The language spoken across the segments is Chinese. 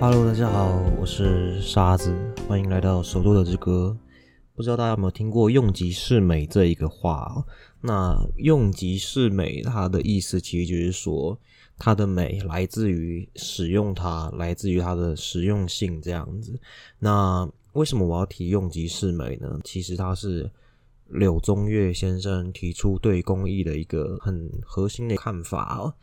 Hello，大家好，我是沙子，欢迎来到首都的之歌。不知道大家有没有听过“用极是美”这一个话？那“用极是美”它的意思其实就是说，它的美来自于使用它，来自于它的实用性这样子。那为什么我要提“用极是美”呢？其实它是。柳宗悦先生提出对公益的一个很核心的看法哦。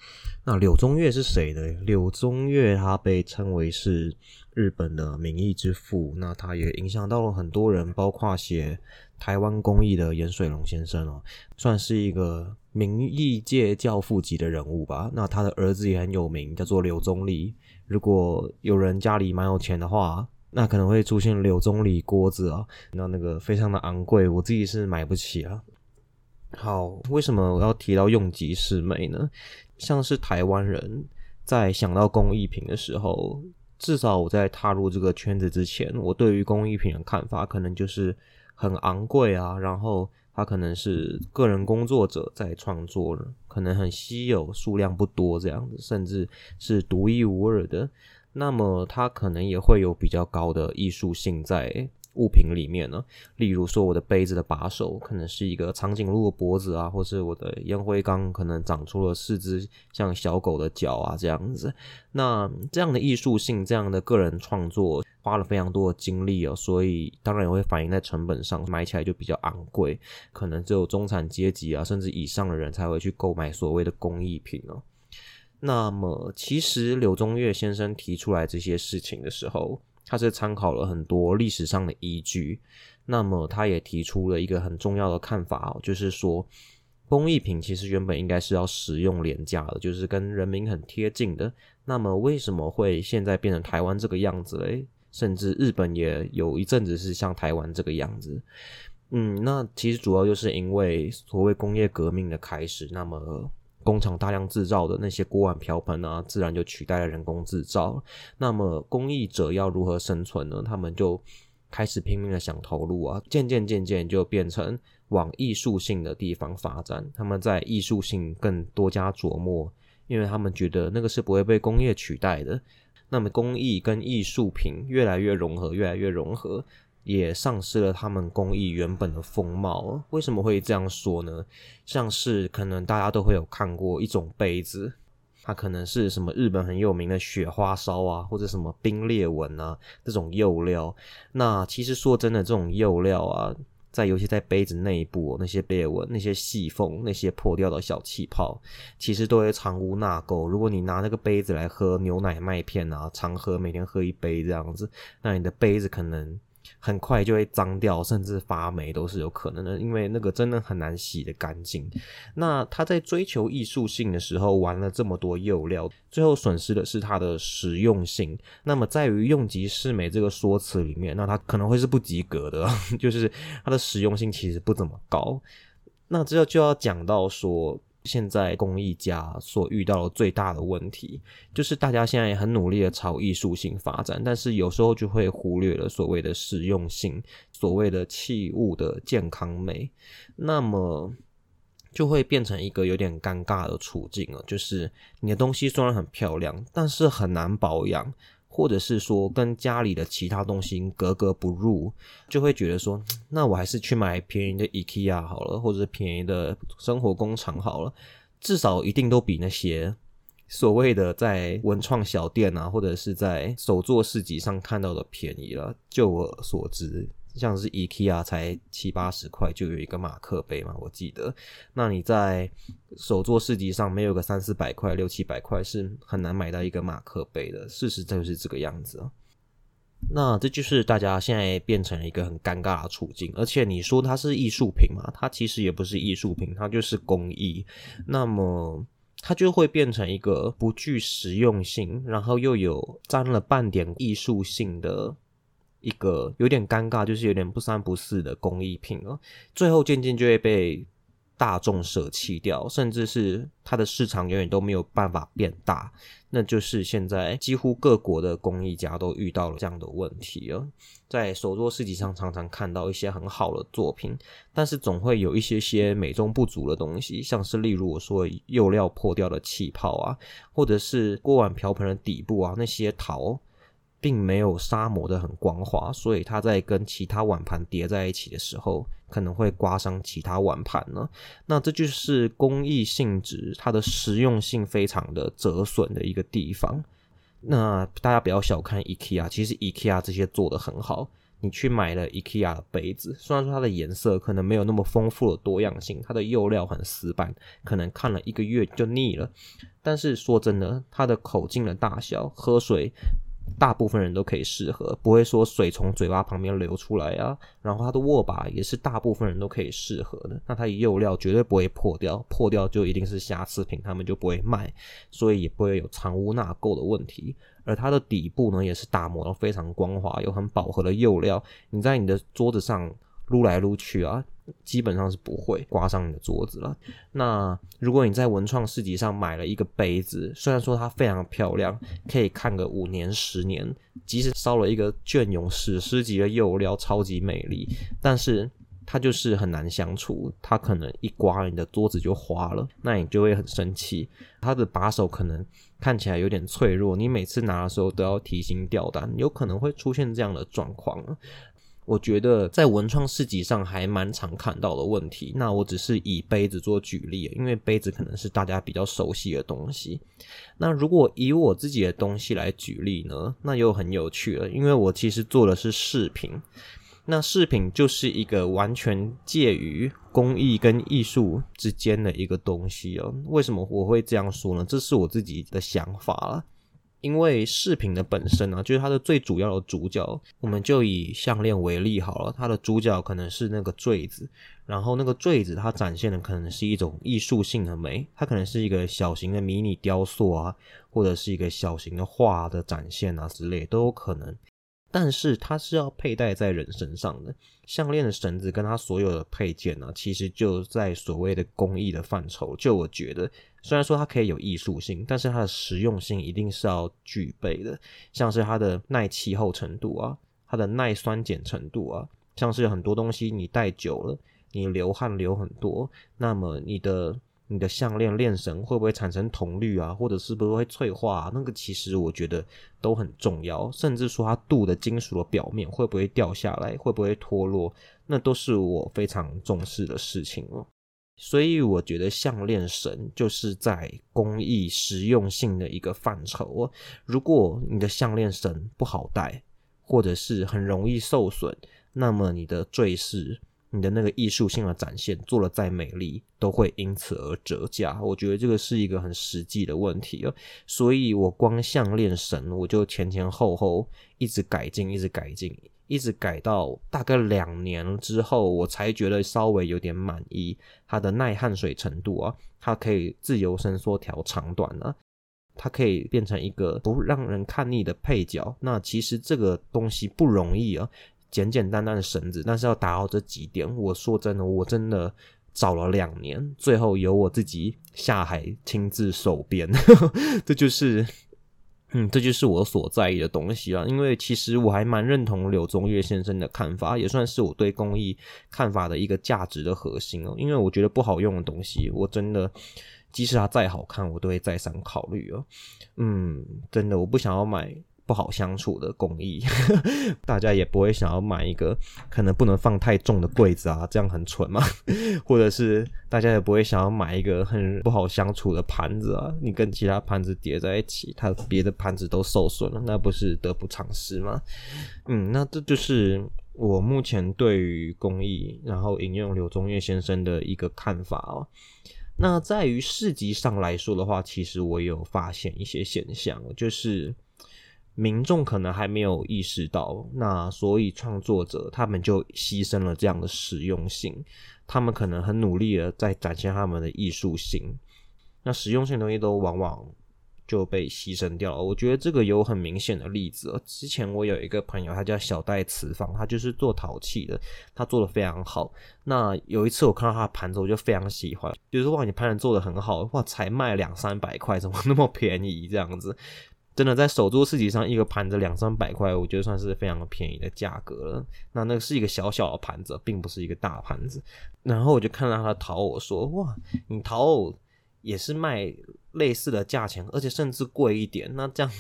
那柳宗悦是谁呢？柳宗悦他被称为是日本的民艺之父，那他也影响到了很多人，包括写台湾公益的严水龙先生哦，算是一个民艺界教父级的人物吧。那他的儿子也很有名，叫做柳宗理。如果有人家里蛮有钱的话，那可能会出现柳宗理锅子啊，那那个非常的昂贵，我自己是买不起啊。好，为什么我要提到用极是美呢？像是台湾人在想到工艺品的时候，至少我在踏入这个圈子之前，我对于工艺品的看法可能就是很昂贵啊，然后它可能是个人工作者在创作，可能很稀有，数量不多这样子，甚至是独一无二的。那么它可能也会有比较高的艺术性在物品里面呢，例如说我的杯子的把手可能是一个长颈鹿的脖子啊，或是我的烟灰缸可能长出了四只像小狗的脚啊这样子。那这样的艺术性，这样的个人创作花了非常多的精力哦，所以当然也会反映在成本上，买起来就比较昂贵，可能只有中产阶级啊甚至以上的人才会去购买所谓的工艺品哦。那么，其实柳宗悦先生提出来这些事情的时候，他是参考了很多历史上的依据。那么，他也提出了一个很重要的看法哦，就是说，工艺品其实原本应该是要实用廉价的，就是跟人民很贴近的。那么，为什么会现在变成台湾这个样子嘞？甚至日本也有一阵子是像台湾这个样子。嗯，那其实主要就是因为所谓工业革命的开始。那么。工厂大量制造的那些锅碗瓢盆啊，自然就取代了人工制造。那么工艺者要如何生存呢？他们就开始拼命的想投入啊，渐渐渐渐就变成往艺术性的地方发展。他们在艺术性更多加琢磨，因为他们觉得那个是不会被工业取代的。那么工艺跟艺术品越来越融合，越来越融合。也丧失了他们工艺原本的风貌。为什么会这样说呢？像是可能大家都会有看过一种杯子，它可能是什么日本很有名的雪花烧啊，或者什么冰裂纹啊这种釉料。那其实说真的，这种釉料啊，在尤其在杯子内部那些裂纹、那些细缝、那些破掉的小气泡，其实都会藏污纳垢。如果你拿那个杯子来喝牛奶麦片啊，常喝，每天喝一杯这样子，那你的杯子可能。很快就会脏掉，甚至发霉都是有可能的，因为那个真的很难洗的干净。那他在追求艺术性的时候玩了这么多釉料，最后损失的是它的实用性。那么在于用极是美这个说辞里面，那它可能会是不及格的，就是它的实用性其实不怎么高。那之后就要讲到说。现在工艺家所遇到的最大的问题，就是大家现在也很努力的朝艺术性发展，但是有时候就会忽略了所谓的实用性，所谓的器物的健康美，那么就会变成一个有点尴尬的处境了。就是你的东西虽然很漂亮，但是很难保养。或者是说跟家里的其他东西格格不入，就会觉得说，那我还是去买便宜的 IKEA 好了，或者是便宜的生活工厂好了，至少一定都比那些所谓的在文创小店啊，或者是在手作市集上看到的便宜了。就我所知。像是 IKEA 才七八十块就有一个马克杯嘛，我记得。那你在手作市集上没有个三四百块、六七百块是很难买到一个马克杯的。事实就是这个样子。那这就是大家现在变成了一个很尴尬的处境。而且你说它是艺术品嘛？它其实也不是艺术品，它就是工艺。那么它就会变成一个不具实用性，然后又有沾了半点艺术性的。一个有点尴尬，就是有点不三不四的工艺品了，最后渐渐就会被大众舍弃掉，甚至是它的市场永远都没有办法变大。那就是现在几乎各国的工艺家都遇到了这样的问题了。在手作市集上常常看到一些很好的作品，但是总会有一些些美中不足的东西，像是例如我说釉料破掉的气泡啊，或者是锅碗瓢盆的底部啊那些陶。并没有砂磨的很光滑，所以它在跟其他碗盘叠在一起的时候，可能会刮伤其他碗盘呢。那这就是工艺性质，它的实用性非常的折损的一个地方。那大家不要小看 IKEA，其实 IKEA 这些做的很好。你去买了 IKEA 的杯子，虽然说它的颜色可能没有那么丰富的多样性，它的釉料很死板，可能看了一个月就腻了。但是说真的，它的口径的大小，喝水。大部分人都可以适合，不会说水从嘴巴旁边流出来啊。然后它的握把也是大部分人都可以适合的。那它的釉料绝对不会破掉，破掉就一定是瑕疵品，他们就不会卖，所以也不会有藏污纳垢的问题。而它的底部呢，也是打磨的非常光滑，有很饱和的釉料，你在你的桌子上撸来撸去啊。基本上是不会刮伤你的桌子了。那如果你在文创市集上买了一个杯子，虽然说它非常漂亮，可以看个五年十年，即使烧了一个隽永史诗级的釉料，超级美丽，但是它就是很难相处。它可能一刮你的桌子就花了，那你就会很生气。它的把手可能看起来有点脆弱，你每次拿的时候都要提心吊胆，有可能会出现这样的状况。我觉得在文创市集上还蛮常看到的问题。那我只是以杯子做举例，因为杯子可能是大家比较熟悉的东西。那如果以我自己的东西来举例呢，那又很有趣了，因为我其实做的是饰品。那饰品就是一个完全介于工艺跟艺术之间的一个东西哦。为什么我会这样说呢？这是我自己的想法了。因为饰品的本身呢，就是它的最主要的主角。我们就以项链为例好了，它的主角可能是那个坠子，然后那个坠子它展现的可能是一种艺术性的美，它可能是一个小型的迷你雕塑啊，或者是一个小型的画的展现啊之类都有可能。但是它是要佩戴在人身上的项链的绳子跟它所有的配件呢，其实就在所谓的工艺的范畴。就我觉得，虽然说它可以有艺术性，但是它的实用性一定是要具备的，像是它的耐气候程度啊，它的耐酸碱程度啊，像是很多东西你戴久了，你流汗流很多，那么你的。你的项链链绳会不会产生铜绿啊，或者是不是会脆化？那个其实我觉得都很重要，甚至说它镀的金属的表面会不会掉下来，会不会脱落，那都是我非常重视的事情哦。所以我觉得项链绳就是在工艺实用性的一个范畴哦。如果你的项链绳不好戴，或者是很容易受损，那么你的坠饰。你的那个艺术性的展现做的再美丽，都会因此而折价。我觉得这个是一个很实际的问题哦。所以我光项链绳，我就前前后后一直改进，一直改进，一直改到大概两年之后，我才觉得稍微有点满意。它的耐汗水程度啊，它可以自由伸缩调长短啊，它可以变成一个不让人看腻的配角。那其实这个东西不容易啊。简简单单的绳子，但是要达到这几点，我说真的，我真的找了两年，最后由我自己下海亲自手编，这就是，嗯，这就是我所在意的东西了。因为其实我还蛮认同柳宗悦先生的看法，也算是我对工艺看法的一个价值的核心哦。因为我觉得不好用的东西，我真的即使它再好看，我都会再三考虑哦。嗯，真的，我不想要买。不好相处的工艺，大家也不会想要买一个可能不能放太重的柜子啊，这样很蠢嘛？或者是大家也不会想要买一个很不好相处的盘子啊，你跟其他盘子叠在一起，它别的盘子都受损了，那不是得不偿失吗？嗯，那这就是我目前对于工艺，然后引用柳宗悦先生的一个看法哦。那在于市集上来说的话，其实我有发现一些现象，就是。民众可能还没有意识到，那所以创作者他们就牺牲了这样的实用性，他们可能很努力的在展现他们的艺术性，那实用性东西都往往就被牺牲掉了。我觉得这个有很明显的例子，之前我有一个朋友，他叫小戴瓷坊，他就是做陶器的，他做的非常好。那有一次我看到他的盘子，我就非常喜欢，比如说哇，你盘子做的很好，哇，才卖两三百块，怎么那么便宜这样子？真的在手作市集上，一个盘子两三百块，我觉得算是非常便宜的价格了。那那个是一个小小的盘子，并不是一个大盘子。然后我就看到他的陶偶，说：“哇，你陶偶也是卖类似的价钱，而且甚至贵一点，那这样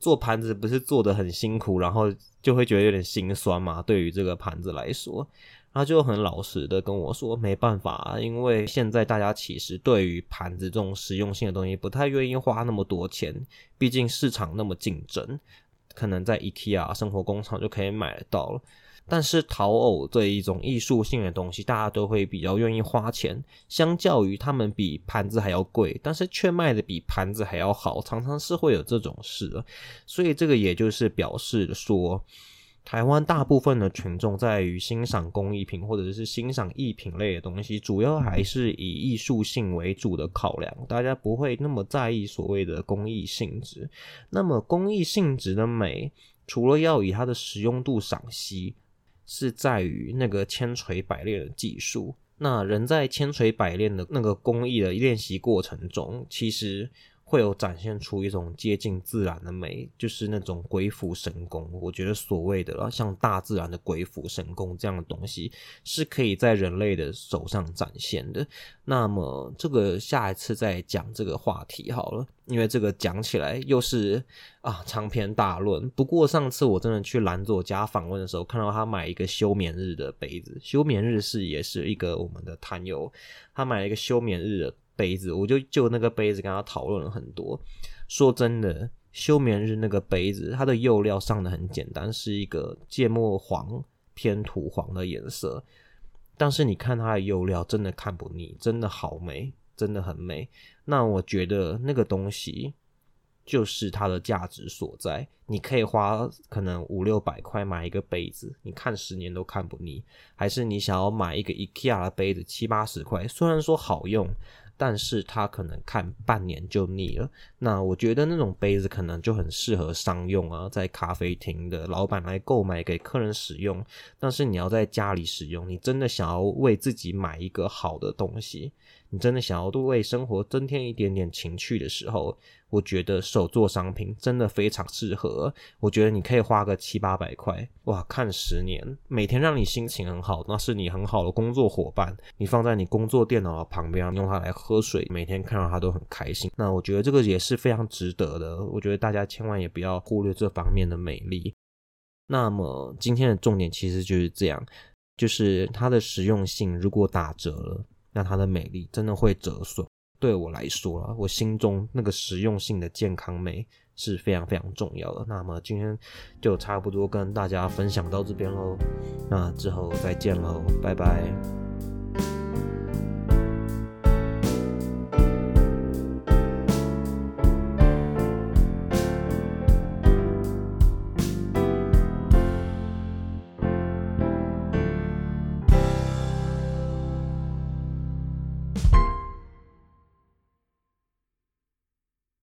做盘子不是做的很辛苦，然后就会觉得有点心酸嘛？对于这个盘子来说，他就很老实的跟我说，没办法，因为现在大家其实对于盘子这种实用性的东西不太愿意花那么多钱，毕竟市场那么竞争，可能在 IKEA 生活工厂就可以买得到了。但是陶偶这一种艺术性的东西，大家都会比较愿意花钱。相较于他们比盘子还要贵，但是却卖的比盘子还要好，常常是会有这种事。所以这个也就是表示说，台湾大部分的群众在于欣赏工艺品或者是欣赏艺品类的东西，主要还是以艺术性为主的考量，大家不会那么在意所谓的工艺性质。那么工艺性质的美，除了要以它的实用度赏析。是在于那个千锤百炼的技术。那人在千锤百炼的那个工艺的练习过程中，其实。会有展现出一种接近自然的美，就是那种鬼斧神工。我觉得所谓的像大自然的鬼斧神工这样的东西，是可以在人类的手上展现的。那么这个下一次再讲这个话题好了，因为这个讲起来又是啊长篇大论。不过上次我真的去兰佐家访问的时候，看到他买一个休眠日的杯子，休眠日是也是一个我们的坛友，他买了一个休眠日的。杯子，我就就那个杯子跟他讨论了很多。说真的，休眠日那个杯子，它的釉料上的很简单，是一个芥末黄偏土黄的颜色。但是你看它的釉料，真的看不腻，真的好美，真的很美。那我觉得那个东西就是它的价值所在。你可以花可能五六百块买一个杯子，你看十年都看不腻。还是你想要买一个 IKEA 的杯子，七八十块，虽然说好用。但是他可能看半年就腻了。那我觉得那种杯子可能就很适合商用啊，在咖啡厅的老板来购买给客人使用。但是你要在家里使用，你真的想要为自己买一个好的东西，你真的想要多为生活增添一点点情趣的时候。我觉得手作商品真的非常适合。我觉得你可以花个七八百块，哇，看十年，每天让你心情很好，那是你很好的工作伙伴。你放在你工作电脑的旁边，用它来喝水，每天看到它都很开心。那我觉得这个也是非常值得的。我觉得大家千万也不要忽略这方面的美丽。那么今天的重点其实就是这样，就是它的实用性如果打折了，那它的美丽真的会折损。对我来说啊，我心中那个实用性的健康美是非常非常重要的。那么今天就差不多跟大家分享到这边喽，那之后再见喽，拜拜。